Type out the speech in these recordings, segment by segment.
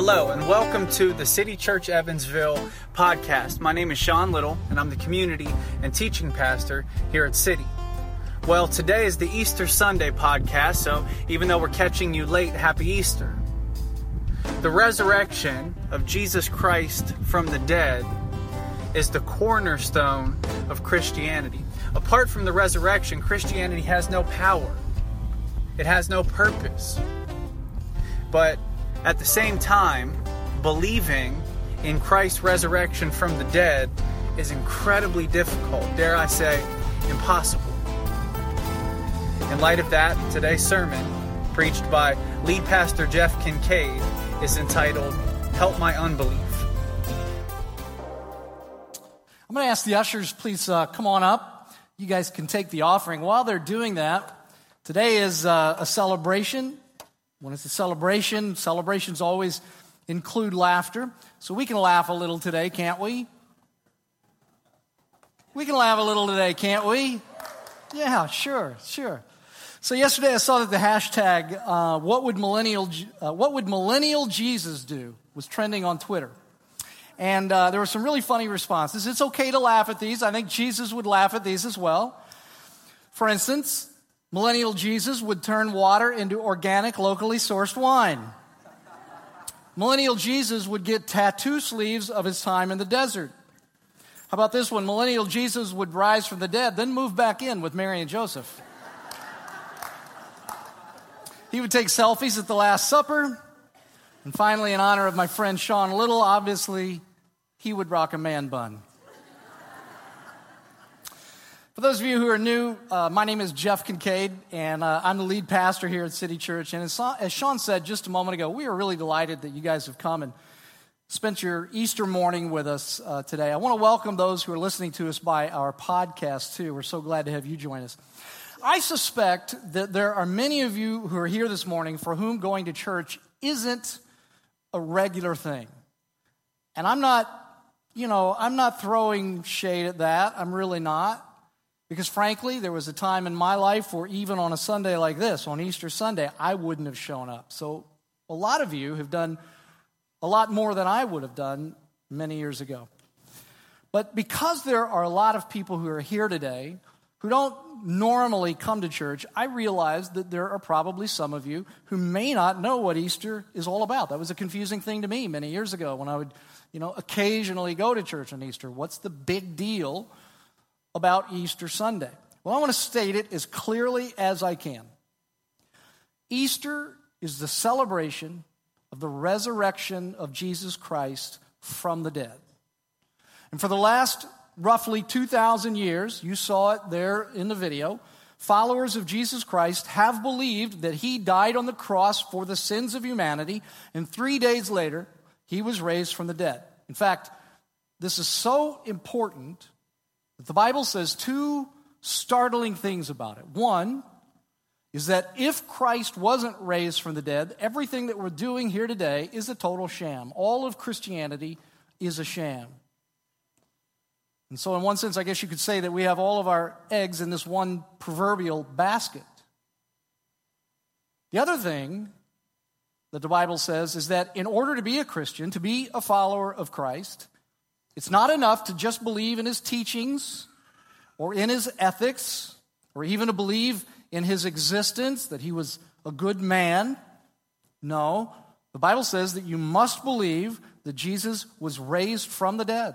Hello, and welcome to the City Church Evansville podcast. My name is Sean Little, and I'm the community and teaching pastor here at City. Well, today is the Easter Sunday podcast, so even though we're catching you late, happy Easter. The resurrection of Jesus Christ from the dead is the cornerstone of Christianity. Apart from the resurrection, Christianity has no power, it has no purpose. But at the same time, believing in Christ's resurrection from the dead is incredibly difficult, dare I say, impossible. In light of that, today's sermon, preached by lead pastor Jeff Kincaid, is entitled Help My Unbelief. I'm going to ask the ushers, please uh, come on up. You guys can take the offering. While they're doing that, today is uh, a celebration when it's a celebration, celebrations always include laughter. So we can laugh a little today, can't we? We can laugh a little today, can't we? Yeah, sure, sure. So yesterday I saw that the hashtag uh, "What would millennial uh, What would millennial Jesus do?" was trending on Twitter, and uh, there were some really funny responses. It's okay to laugh at these. I think Jesus would laugh at these as well. For instance, Millennial Jesus would turn water into organic, locally sourced wine. Millennial Jesus would get tattoo sleeves of his time in the desert. How about this one? Millennial Jesus would rise from the dead, then move back in with Mary and Joseph. He would take selfies at the Last Supper. And finally, in honor of my friend Sean Little, obviously, he would rock a man bun. For those of you who are new, uh, my name is Jeff Kincaid, and uh, I'm the lead pastor here at City Church. And as, as Sean said just a moment ago, we are really delighted that you guys have come and spent your Easter morning with us uh, today. I want to welcome those who are listening to us by our podcast, too. We're so glad to have you join us. I suspect that there are many of you who are here this morning for whom going to church isn't a regular thing. And I'm not, you know, I'm not throwing shade at that. I'm really not. Because frankly, there was a time in my life where even on a Sunday like this, on Easter Sunday, I wouldn't have shown up. So a lot of you have done a lot more than I would have done many years ago. But because there are a lot of people who are here today who don't normally come to church, I realize that there are probably some of you who may not know what Easter is all about. That was a confusing thing to me many years ago when I would, you know, occasionally go to church on Easter. What's the big deal about Easter Sunday? Well, I want to state it as clearly as I can. Easter is the celebration of the resurrection of Jesus Christ from the dead. And for the last roughly 2,000 years, you saw it there in the video, followers of Jesus Christ have believed that he died on the cross for the sins of humanity, and three days later, he was raised from the dead. In fact, this is so important the Bible says two startling things about it. One is that if Christ wasn't raised from the dead, everything that we're doing here today is a total sham. All of Christianity is a sham. And so, in one sense, I guess you could say that we have all of our eggs in this one proverbial basket. The other thing that the Bible says is that in order to be a Christian, to be a follower of Christ, it's not enough to just believe in his teachings or in his ethics or even to believe in his existence, that he was a good man. No, the Bible says that you must believe that Jesus was raised from the dead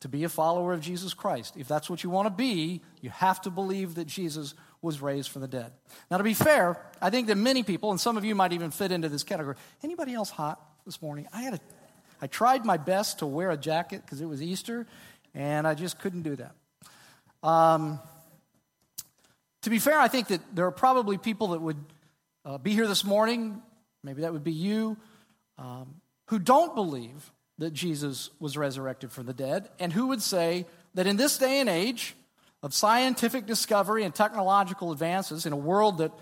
to be a follower of Jesus Christ. If that's what you want to be, you have to believe that Jesus was raised from the dead. Now, to be fair, I think that many people, and some of you might even fit into this category. Anybody else hot this morning? I had a I tried my best to wear a jacket because it was Easter, and I just couldn't do that. Um, to be fair, I think that there are probably people that would uh, be here this morning, maybe that would be you, um, who don't believe that Jesus was resurrected from the dead, and who would say that in this day and age of scientific discovery and technological advances, in a world that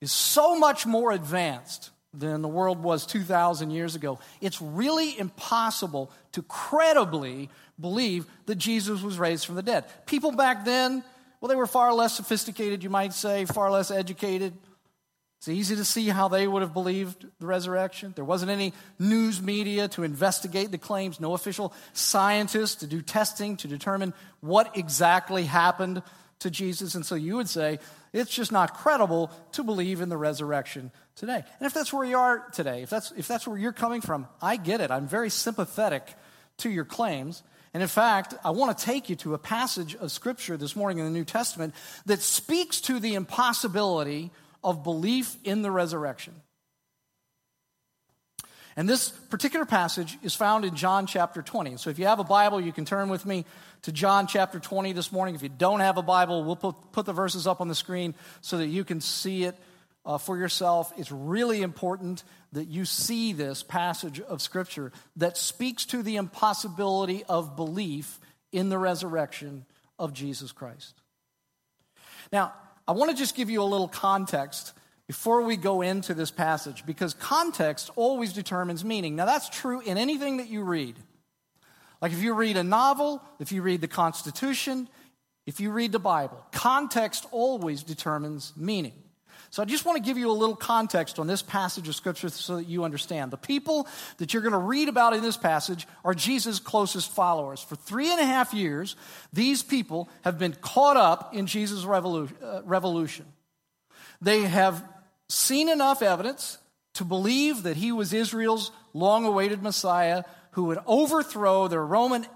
is so much more advanced than the world was 2,000 years ago. It's really impossible to credibly believe that Jesus was raised from the dead. People back then, well, they were far less sophisticated, you might say, far less educated. It's easy to see how they would have believed the resurrection. There wasn't any news media to investigate the claims, no official scientists to do testing to determine what exactly happened to Jesus. And so you would say it's just not credible to believe in the resurrection today. And if that's where you are today, if that's, if that's where you're coming from, I get it. I'm very sympathetic to your claims. And in fact, I want to take you to a passage of Scripture this morning in the New Testament that speaks to the impossibility of belief in the resurrection. And this particular passage is found in John chapter 20. So if you have a Bible, you can turn with me to John chapter 20 this morning. If you don't have a Bible, we'll put, put the verses up on the screen so that you can see it uh, for yourself. It's really important that you see this passage of Scripture that speaks to the impossibility of belief in the resurrection of Jesus Christ. Now, I want to just give you a little context before we go into this passage because context always determines meaning. Now, that's true in anything that you read. Like if you read a novel, if you read the Constitution, if you read the Bible, context always determines meaning. So I just want to give you a little context on this passage of Scripture so that you understand. The people that you're going to read about in this passage are Jesus' closest followers. For three and a half years, these people have been caught up in Jesus' uh, revolution. They have seen enough evidence to believe that he was Israel's long awaited Messiah who would overthrow their Roman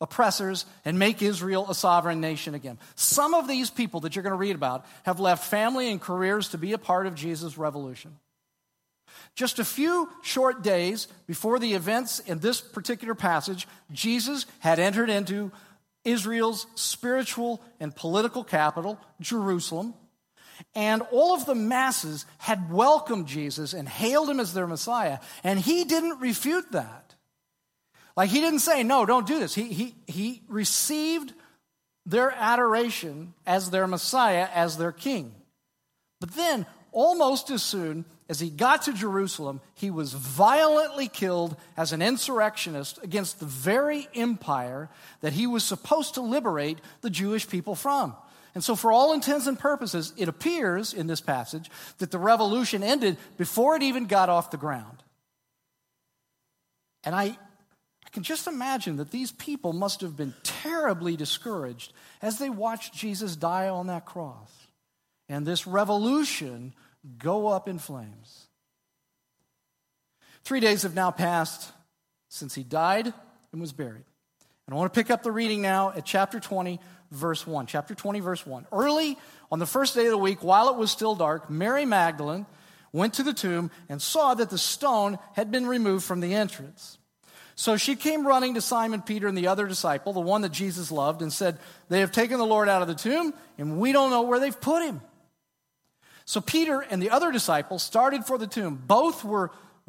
oppressors and make Israel a sovereign nation again. Some of these people that you're going to read about have left family and careers to be a part of Jesus' revolution. Just a few short days before the events in this particular passage, Jesus had entered into Israel's spiritual and political capital, Jerusalem, and all of the masses had welcomed Jesus and hailed him as their Messiah, and he didn't refute that. Like he didn't say, no, don't do this. He, he, he received their adoration as their Messiah, as their king. But then, almost as soon as he got to Jerusalem, he was violently killed as an insurrectionist against the very empire that he was supposed to liberate the Jewish people from. And so, for all intents and purposes, it appears in this passage that the revolution ended before it even got off the ground. And I, I can just imagine that these people must have been terribly discouraged as they watched Jesus die on that cross and this revolution go up in flames. Three days have now passed since he died and was buried. And I want to pick up the reading now at chapter 20, verse 1. Chapter 20, verse 1. Early on the first day of the week, while it was still dark, Mary Magdalene went to the tomb and saw that the stone had been removed from the entrance. So she came running to Simon Peter and the other disciple, the one that Jesus loved, and said, They have taken the Lord out of the tomb, and we don't know where they've put him. So Peter and the other disciple started for the tomb. Both were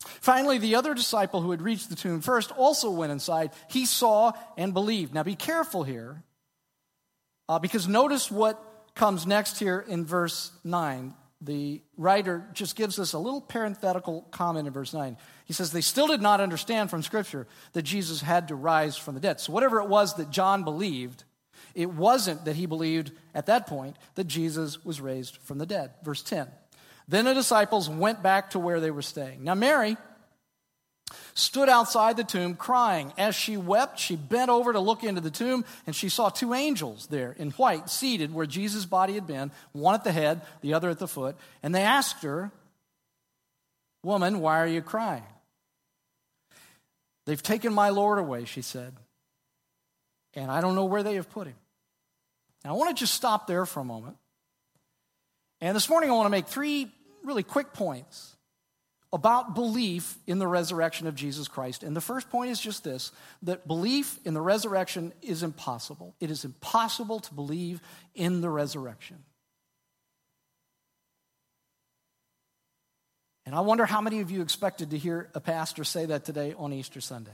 Finally, the other disciple who had reached the tomb first also went inside. He saw and believed. Now, be careful here, uh, because notice what comes next here in verse 9 the writer just gives us a little parenthetical comment in verse 9. He says, They still did not understand from Scripture that Jesus had to rise from the dead. So, whatever it was that John believed, it wasn't that he believed at that point that Jesus was raised from the dead. Verse 10. Then the disciples went back to where they were staying. Now, Mary stood outside the tomb crying. As she wept, she bent over to look into the tomb, and she saw two angels there in white, seated where Jesus' body had been, one at the head, the other at the foot. And they asked her, Woman, why are you crying? They've taken my Lord away, she said, and I don't know where they have put him. Now, I want to just stop there for a moment. And this morning, I want to make three really quick points about belief in the resurrection of Jesus Christ. And the first point is just this that belief in the resurrection is impossible. It is impossible to believe in the resurrection. And I wonder how many of you expected to hear a pastor say that today on Easter Sunday.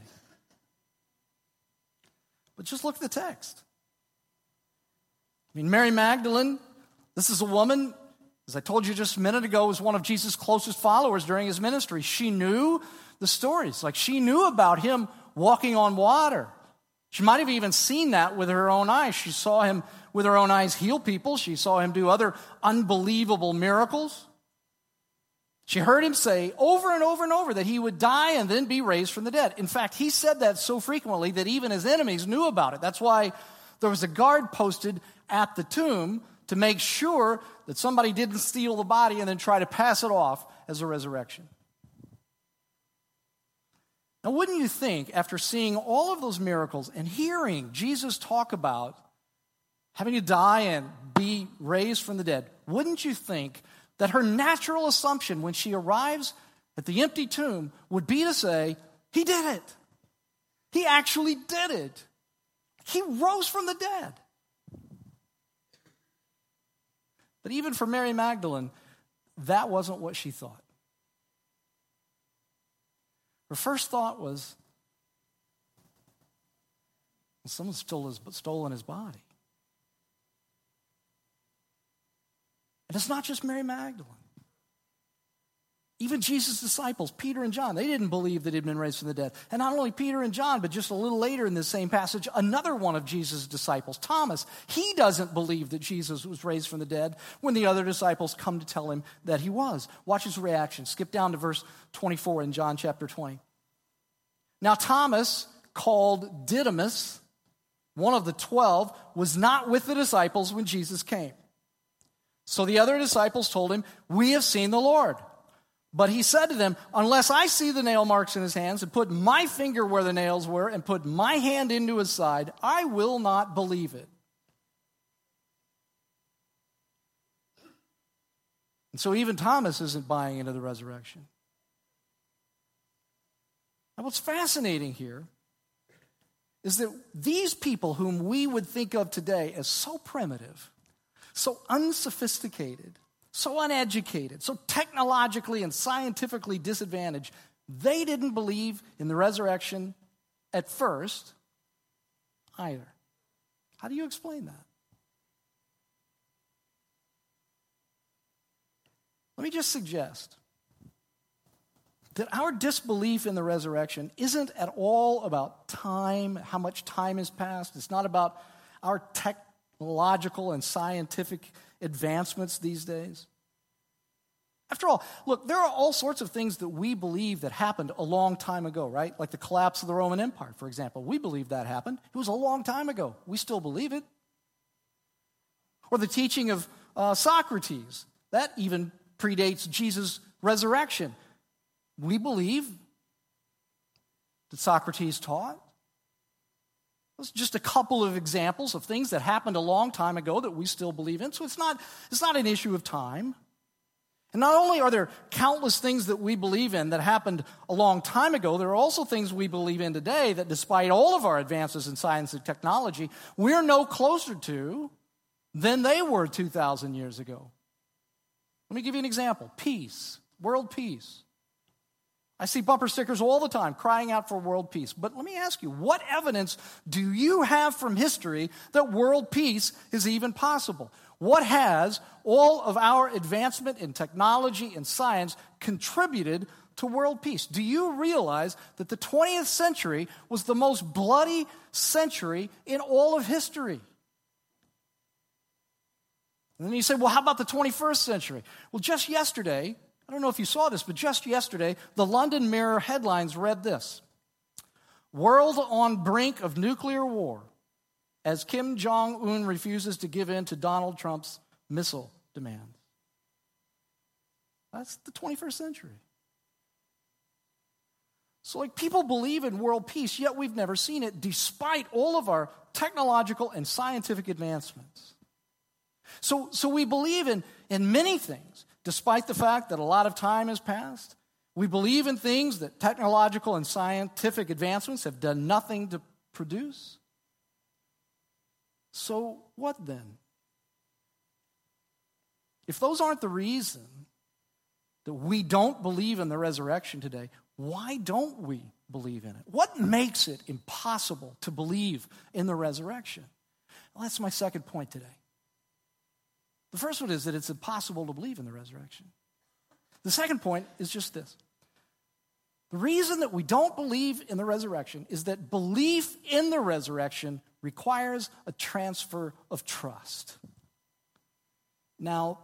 But just look at the text. I mean, Mary Magdalene, this is a woman, as I told you just a minute ago, was one of Jesus' closest followers during his ministry. She knew the stories. Like she knew about him walking on water. She might have even seen that with her own eyes. She saw him with her own eyes heal people. She saw him do other unbelievable miracles. She heard him say over and over and over that he would die and then be raised from the dead. In fact, he said that so frequently that even his enemies knew about it. That's why there was a guard posted at the tomb to make sure that somebody didn't steal the body and then try to pass it off as a resurrection. Now, wouldn't you think, after seeing all of those miracles and hearing Jesus talk about having to die and be raised from the dead, wouldn't you think that her natural assumption when she arrives at the empty tomb would be to say, He did it. He actually did it. He rose from the dead. But even for Mary Magdalene, that wasn't what she thought. Her first thought was, someone stole his, stolen his body. And it's not just Mary Magdalene. Even Jesus' disciples, Peter and John, they didn't believe that he'd been raised from the dead. And not only Peter and John, but just a little later in this same passage, another one of Jesus' disciples, Thomas, he doesn't believe that Jesus was raised from the dead when the other disciples come to tell him that he was. Watch his reaction. Skip down to verse 24 in John chapter 20. Now, Thomas, called Didymus, one of the twelve, was not with the disciples when Jesus came. So the other disciples told him, We have seen the Lord. But he said to them, Unless I see the nail marks in his hands and put my finger where the nails were and put my hand into his side, I will not believe it. And so even Thomas isn't buying into the resurrection. Now, what's fascinating here is that these people, whom we would think of today as so primitive, so unsophisticated, so uneducated, so technologically and scientifically disadvantaged, they didn't believe in the resurrection at first either. How do you explain that? Let me just suggest that our disbelief in the resurrection isn't at all about time, how much time has passed. It's not about our technological and scientific advancements these days? After all, look, there are all sorts of things that we believe that happened a long time ago, right? Like the collapse of the Roman Empire, for example. We believe that happened. It was a long time ago. We still believe it. Or the teaching of uh, Socrates. That even predates Jesus' resurrection. We believe that Socrates taught. Those are just a couple of examples of things that happened a long time ago that we still believe in. So it's not, it's not an issue of time. And not only are there countless things that we believe in that happened a long time ago, there are also things we believe in today that, despite all of our advances in science and technology, we're no closer to than they were 2,000 years ago. Let me give you an example peace, world peace. I see bumper stickers all the time crying out for world peace. But let me ask you, what evidence do you have from history that world peace is even possible? What has all of our advancement in technology and science contributed to world peace? Do you realize that the 20th century was the most bloody century in all of history? And then you say, well, how about the 21st century? Well, just yesterday, I don't know if you saw this, but just yesterday, the London Mirror headlines read this World on brink of nuclear war as Kim Jong un refuses to give in to Donald Trump's missile demands. That's the 21st century. So, like, people believe in world peace, yet we've never seen it despite all of our technological and scientific advancements. So, so we believe in, in many things despite the fact that a lot of time has passed. We believe in things that technological and scientific advancements have done nothing to produce. So, what then? If those aren't the reason that we don't believe in the resurrection today, why don't we believe in it? What makes it impossible to believe in the resurrection? Well, that's my second point today. The first one is that it's impossible to believe in the resurrection. The second point is just this the reason that we don't believe in the resurrection is that belief in the resurrection requires a transfer of trust. Now,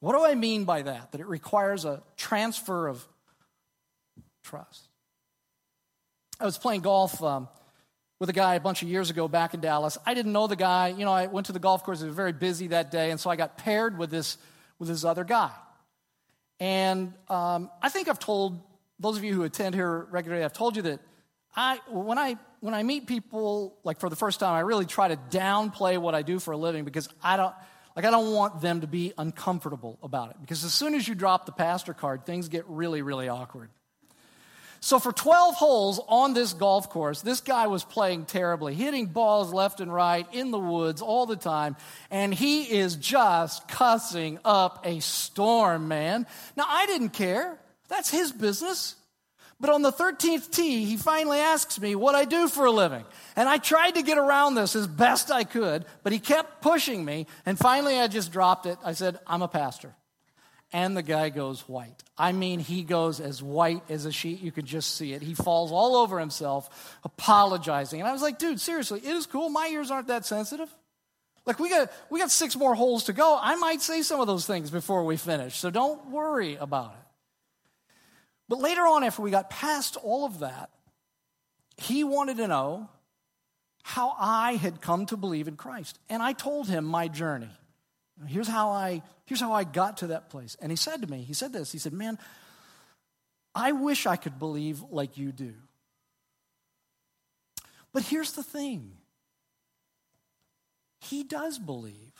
what do I mean by that? That it requires a transfer of trust. I was playing golf um, with a guy a bunch of years ago back in Dallas. I didn't know the guy. You know, I went to the golf course. It was very busy that day, and so I got paired with this with this other guy. And um, I think I've told those of you who attend here regularly, I've told you that I, when, I, when I meet people, like for the first time, I really try to downplay what I do for a living because I don't, like, I don't want them to be uncomfortable about it. Because as soon as you drop the pastor card, things get really, really awkward. So for 12 holes on this golf course, this guy was playing terribly, hitting balls left and right in the woods all the time, and he is just cussing up a storm, man. Now, I didn't care. That's his business. But on the 13th tee, he finally asks me what I do for a living. And I tried to get around this as best I could, but he kept pushing me. And finally, I just dropped it. I said, I'm a pastor. And the guy goes white. I mean, he goes as white as a sheet. You can just see it. He falls all over himself, apologizing. And I was like, dude, seriously, it is cool. My ears aren't that sensitive. Like, we got, we got six more holes to go. I might say some of those things before we finish. So don't worry about it. But later on, after we got past all of that, he wanted to know how I had come to believe in Christ. And I told him my journey. Here's how I, here's how I got to that place. And he said to me, he said this, he said, Man, I wish I could believe like you do. But here's the thing he does believe.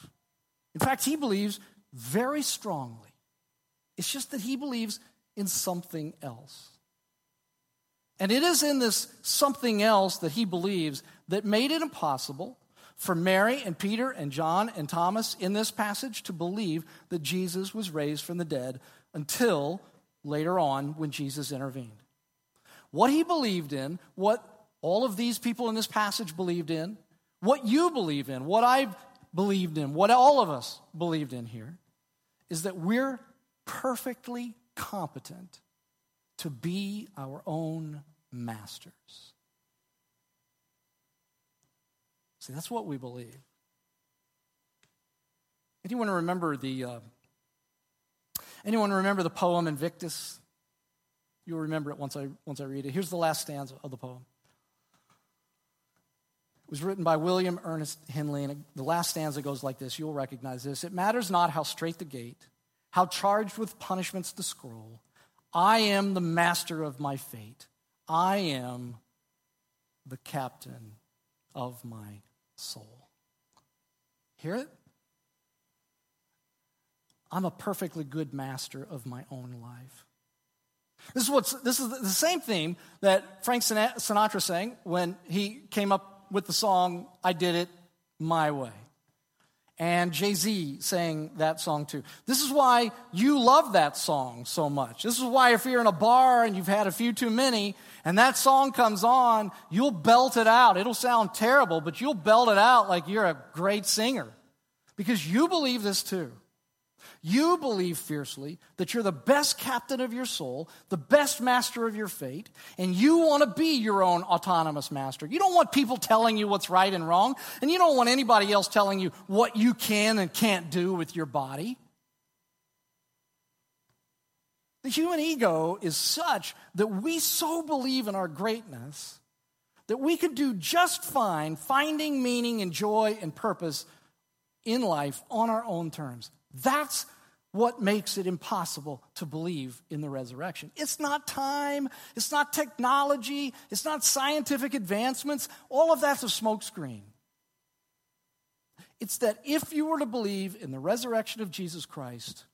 In fact, he believes very strongly. It's just that he believes in something else. And it is in this something else that he believes that made it impossible for Mary and Peter and John and Thomas in this passage to believe that Jesus was raised from the dead until later on when Jesus intervened. What he believed in, what all of these people in this passage believed in, what you believe in, what I've believed in, what all of us believed in here, is that we're perfectly competent to be our own masters. See, that's what we believe. Anyone remember the uh, anyone remember the poem Invictus? You'll remember it once I once I read it. Here's the last stanza of the poem. It was written by William Ernest Henley, and the last stanza goes like this. You'll recognize this. It matters not how straight the gate, how charged with punishments the scroll. I am the master of my fate. I am the captain of my soul. Hear it? I'm a perfectly good master of my own life. This is, what's, this is the same theme that Frank Sinatra sang when he came up with the song, I Did It My Way and Jay Z sang that song too. This is why you love that song so much. This is why if you're in a bar and you've had a few too many and that song comes on, you'll belt it out. It'll sound terrible, but you'll belt it out like you're a great singer because you believe this too. You believe fiercely that you're the best captain of your soul, the best master of your fate, and you want to be your own autonomous master. You don't want people telling you what's right and wrong, and you don't want anybody else telling you what you can and can't do with your body. The human ego is such that we so believe in our greatness that we could do just fine finding meaning and joy and purpose in life on our own terms. That's what makes it impossible to believe in the resurrection. It's not time, it's not technology, it's not scientific advancements. All of that's a smokescreen. It's that if you were to believe in the resurrection of Jesus Christ,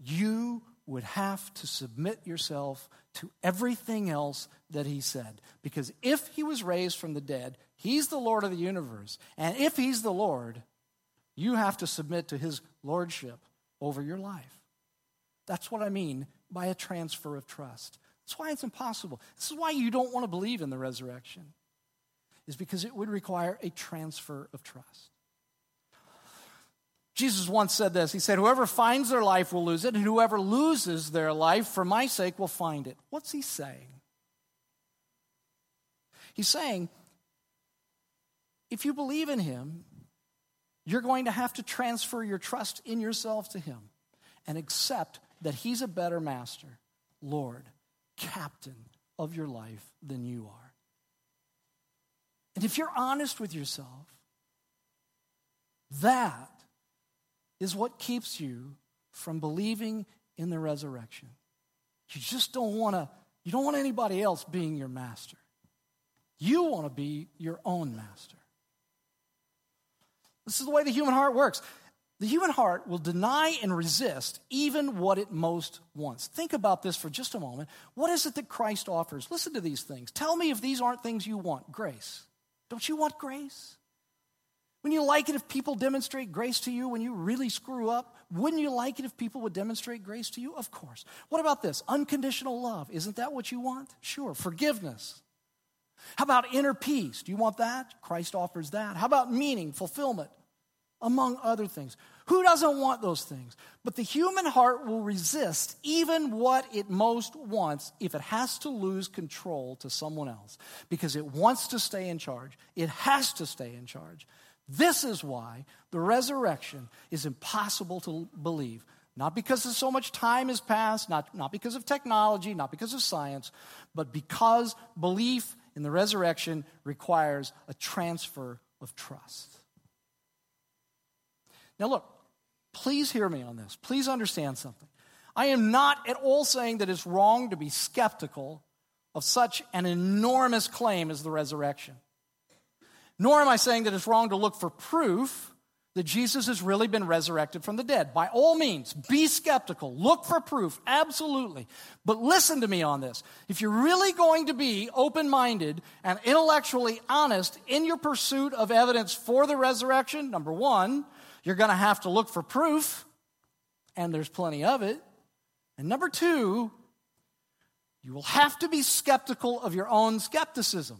you would have to submit yourself to everything else that he said. Because if he was raised from the dead, he's the Lord of the universe. And if he's the Lord, you have to submit to his lordship over your life. That's what I mean by a transfer of trust. That's why it's impossible. This is why you don't want to believe in the resurrection, is because it would require a transfer of trust. Jesus once said this He said, Whoever finds their life will lose it, and whoever loses their life for my sake will find it. What's he saying? He's saying, if you believe in him, you're going to have to transfer your trust in yourself to him and accept that he's a better master, Lord, captain of your life than you are. And if you're honest with yourself, that is what keeps you from believing in the resurrection. You just don't want to you don't want anybody else being your master. You want to be your own master. This is the way the human heart works. The human heart will deny and resist even what it most wants. Think about this for just a moment. What is it that Christ offers? Listen to these things. Tell me if these aren't things you want. Grace. Don't you want grace? Wouldn't you like it if people demonstrate grace to you when you really screw up? Wouldn't you like it if people would demonstrate grace to you? Of course. What about this? Unconditional love. Isn't that what you want? Sure. Forgiveness. How about inner peace? Do you want that? Christ offers that. How about meaning, fulfillment, among other things? Who doesn't want those things? But the human heart will resist even what it most wants if it has to lose control to someone else because it wants to stay in charge. It has to stay in charge. This is why the resurrection is impossible to believe. Not because so much time has passed, not, not because of technology, not because of science, but because belief in the resurrection requires a transfer of trust. Now, look, please hear me on this. Please understand something. I am not at all saying that it's wrong to be skeptical of such an enormous claim as the resurrection. Nor am I saying that it's wrong to look for proof that Jesus has really been resurrected from the dead. By all means, be skeptical. Look for proof, absolutely. But listen to me on this. If you're really going to be open minded and intellectually honest in your pursuit of evidence for the resurrection, number one, you're going to have to look for proof, and there's plenty of it. And number two, you will have to be skeptical of your own skepticism.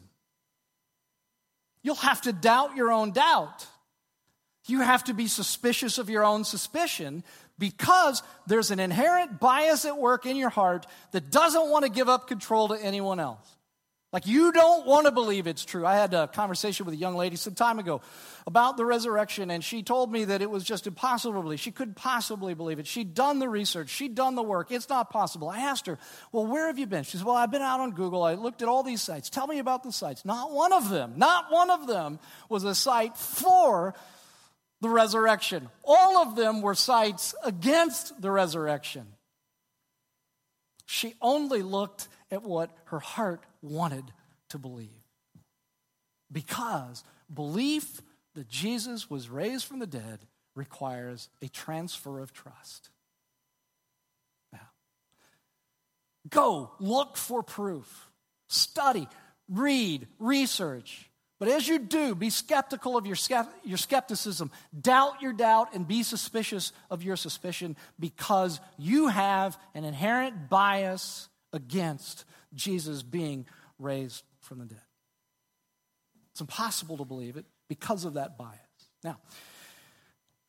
You'll have to doubt your own doubt. You have to be suspicious of your own suspicion because there's an inherent bias at work in your heart that doesn't want to give up control to anyone else. Like, you don't want to believe it's true. I had a conversation with a young lady some time ago about the resurrection, and she told me that it was just impossible to believe. She couldn't possibly believe it. She'd done the research, she'd done the work. It's not possible. I asked her, Well, where have you been? She said, Well, I've been out on Google. I looked at all these sites. Tell me about the sites. Not one of them, not one of them was a site for the resurrection. All of them were sites against the resurrection. She only looked at what her heart wanted to believe. Because belief that Jesus was raised from the dead requires a transfer of trust. Now, go look for proof, study, read, research. But as you do, be skeptical of your, your skepticism, doubt your doubt, and be suspicious of your suspicion because you have an inherent bias against Jesus being raised from the dead. It's impossible to believe it because of that bias. Now,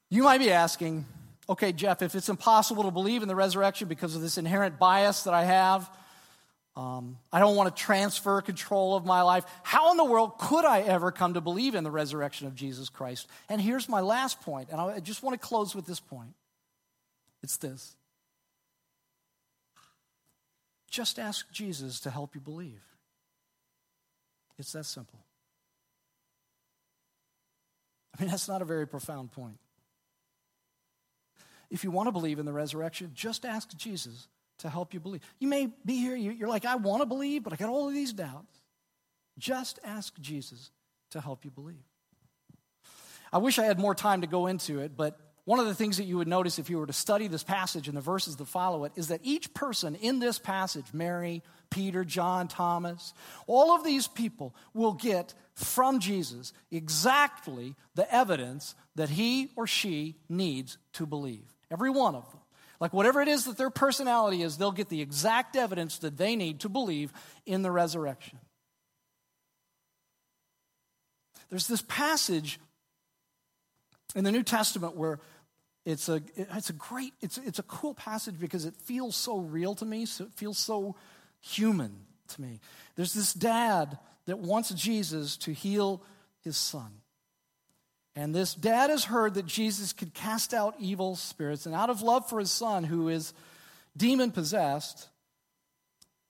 you might be asking, okay, Jeff, if it's impossible to believe in the resurrection because of this inherent bias that I have, um, I don't want to transfer control of my life. How in the world could I ever come to believe in the resurrection of Jesus Christ? And here's my last point, and I just want to close with this point. It's this just ask Jesus to help you believe. It's that simple. I mean, that's not a very profound point. If you want to believe in the resurrection, just ask Jesus to help you believe. You may be here, you're like, I want to believe, but I got all of these doubts. Just ask Jesus to help you believe. I wish I had more time to go into it, but one of the things that you would notice if you were to study this passage and the verses that follow it is that each person in this passage, Mary, Peter, John, Thomas, all of these people will get from Jesus exactly the evidence that he or she needs to believe. Every one of them. Like whatever it is that their personality is, they'll get the exact evidence that they need to believe in the resurrection. There's this passage in the New Testament where it's a, it's a great, it's, it's a cool passage because it feels so real to me, so it feels so human to me. There's this dad that wants Jesus to heal his son. And this dad has heard that Jesus could cast out evil spirits, and out of love for his son, who is demon possessed,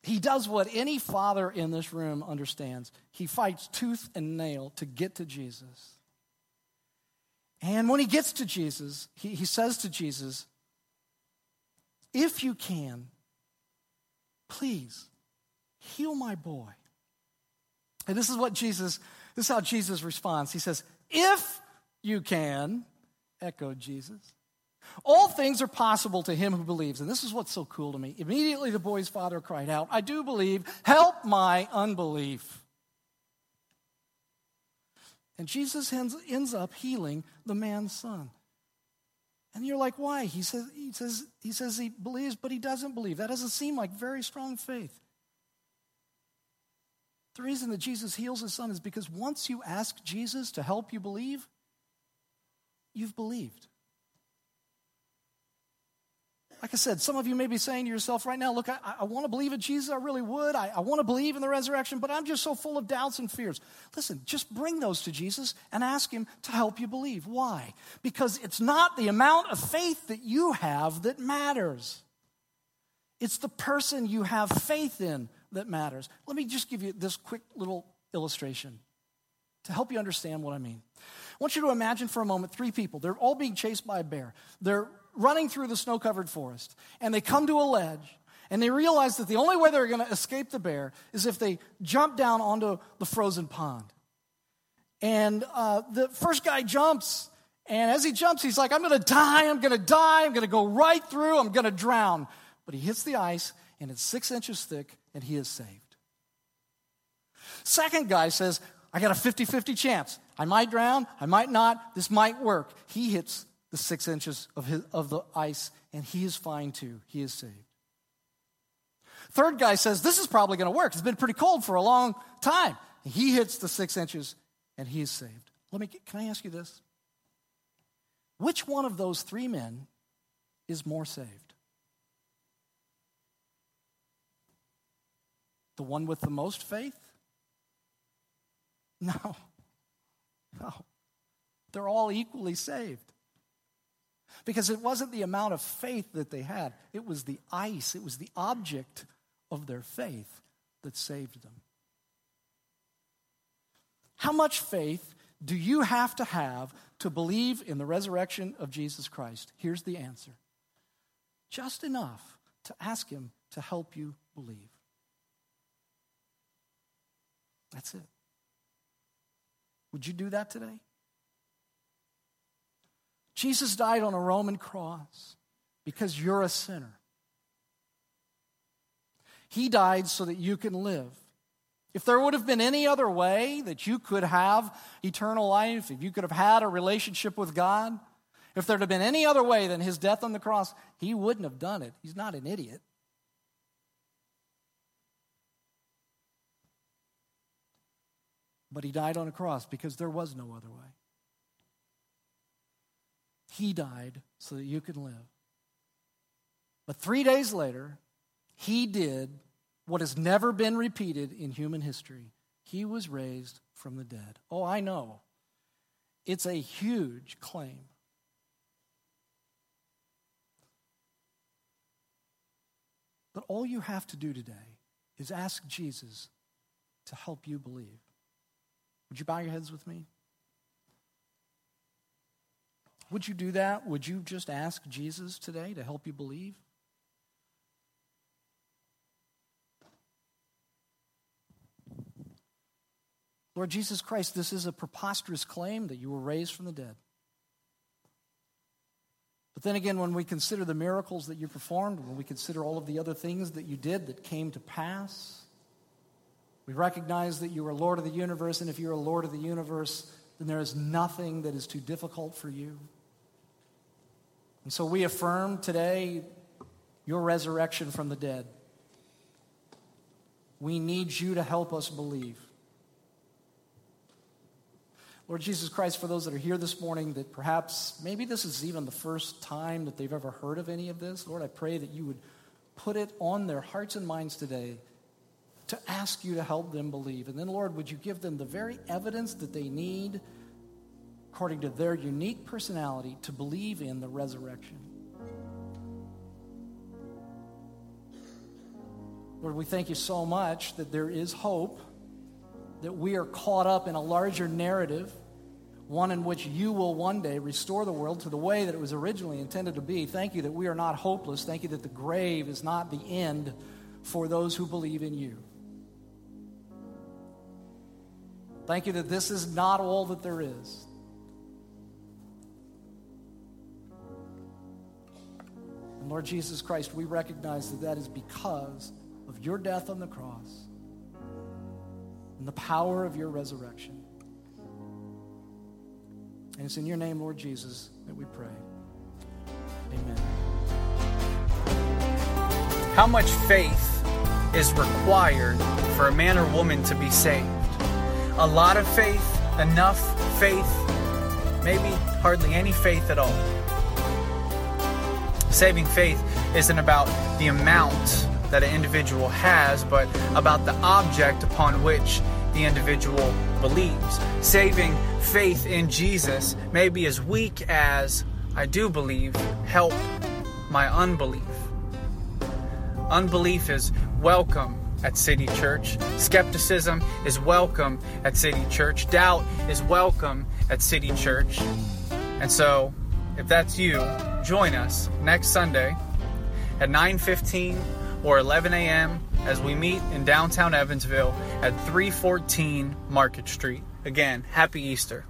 he does what any father in this room understands. He fights tooth and nail to get to Jesus. And when he gets to Jesus, he, he says to Jesus, If you can, please heal my boy. And this is what Jesus, this is how Jesus responds. He says, If you can, echoed Jesus. All things are possible to him who believes. And this is what's so cool to me. Immediately the boy's father cried out, I do believe, help my unbelief. And Jesus ends, up healing the man's son. And you're like, why? He says, he says he says he believes, but he doesn't believe. That doesn't seem like very strong faith. The reason that Jesus heals his son is because once you ask Jesus to help you believe, you've believed. Like I said, some of you may be saying to yourself right now, look, I, I want to believe in Jesus. I really would. I, I want to believe in the resurrection, but I'm just so full of doubts and fears. Listen, just bring those to Jesus and ask Him to help you believe. Why? Because it's not the amount of faith that you have that matters, it's the person you have faith in that matters. Let me just give you this quick little illustration to help you understand what I mean. I want you to imagine for a moment three people. They're all being chased by a bear. They're running through the snow covered forest, and they come to a ledge, and they realize that the only way they're going to escape the bear is if they jump down onto the frozen pond. And uh, the first guy jumps, and as he jumps, he's like, I'm going to die, I'm going to die, I'm going to go right through, I'm going to drown. But he hits the ice, and it's six inches thick, and he is saved. Second guy says, I got a 50 50 chance. I might drown, I might not, this might work. He hits the six inches of, his, of the ice, and he is fine too. He is saved. Third guy says, This is probably going to work. It's been pretty cold for a long time. He hits the six inches, and he is saved. Let me, can I ask you this? Which one of those three men is more saved? The one with the most faith? No. No. They're all equally saved. Because it wasn't the amount of faith that they had, it was the ice, it was the object of their faith that saved them. How much faith do you have to have to believe in the resurrection of Jesus Christ? Here's the answer just enough to ask Him to help you believe. That's it. Would you do that today? Jesus died on a Roman cross because you're a sinner. He died so that you can live. If there would have been any other way that you could have eternal life, if you could have had a relationship with God, if there'd have been any other way than his death on the cross, he wouldn't have done it. He's not an idiot. But he died on a cross because there was no other way. He died so that you can live. But three days later, he did what has never been repeated in human history. He was raised from the dead. Oh, I know. It's a huge claim. But all you have to do today is ask Jesus to help you believe. Would you bow your heads with me? Would you do that? Would you just ask Jesus today to help you believe? Lord Jesus Christ, this is a preposterous claim that you were raised from the dead. But then again, when we consider the miracles that you performed, when we consider all of the other things that you did that came to pass, we recognize that you are Lord of the universe, and if you're Lord of the universe, then there is nothing that is too difficult for you. And so we affirm today your resurrection from the dead. We need you to help us believe. Lord Jesus Christ, for those that are here this morning, that perhaps maybe this is even the first time that they've ever heard of any of this, Lord, I pray that you would put it on their hearts and minds today to ask you to help them believe. And then, Lord, would you give them the very evidence that they need, according to their unique personality, to believe in the resurrection? Lord, we thank you so much that there is hope that we are caught up in a larger narrative, one in which you will one day restore the world to the way that it was originally intended to be. Thank you that we are not hopeless. Thank you that the grave is not the end for those who believe in you. Thank you that this is not all that there is. And Lord Jesus Christ, we recognize that that is because of your death on the cross and the power of your resurrection. And it's in your name, Lord Jesus, that we pray. Amen. How much faith is required for a man or woman to be saved? A lot of faith, enough faith, maybe hardly any faith at all. Saving faith isn't about the amount that an individual has, but about the object upon which the individual believes. Saving faith in Jesus may be as weak as I do believe, help my unbelief. Unbelief is welcome at City Church. Skepticism is welcome at City Church. Doubt is welcome at City Church. And so, if that's you, join us next Sunday at 9:15 or 11 a.m. as we meet in downtown Evansville at 314 Market Street. Again, happy Easter.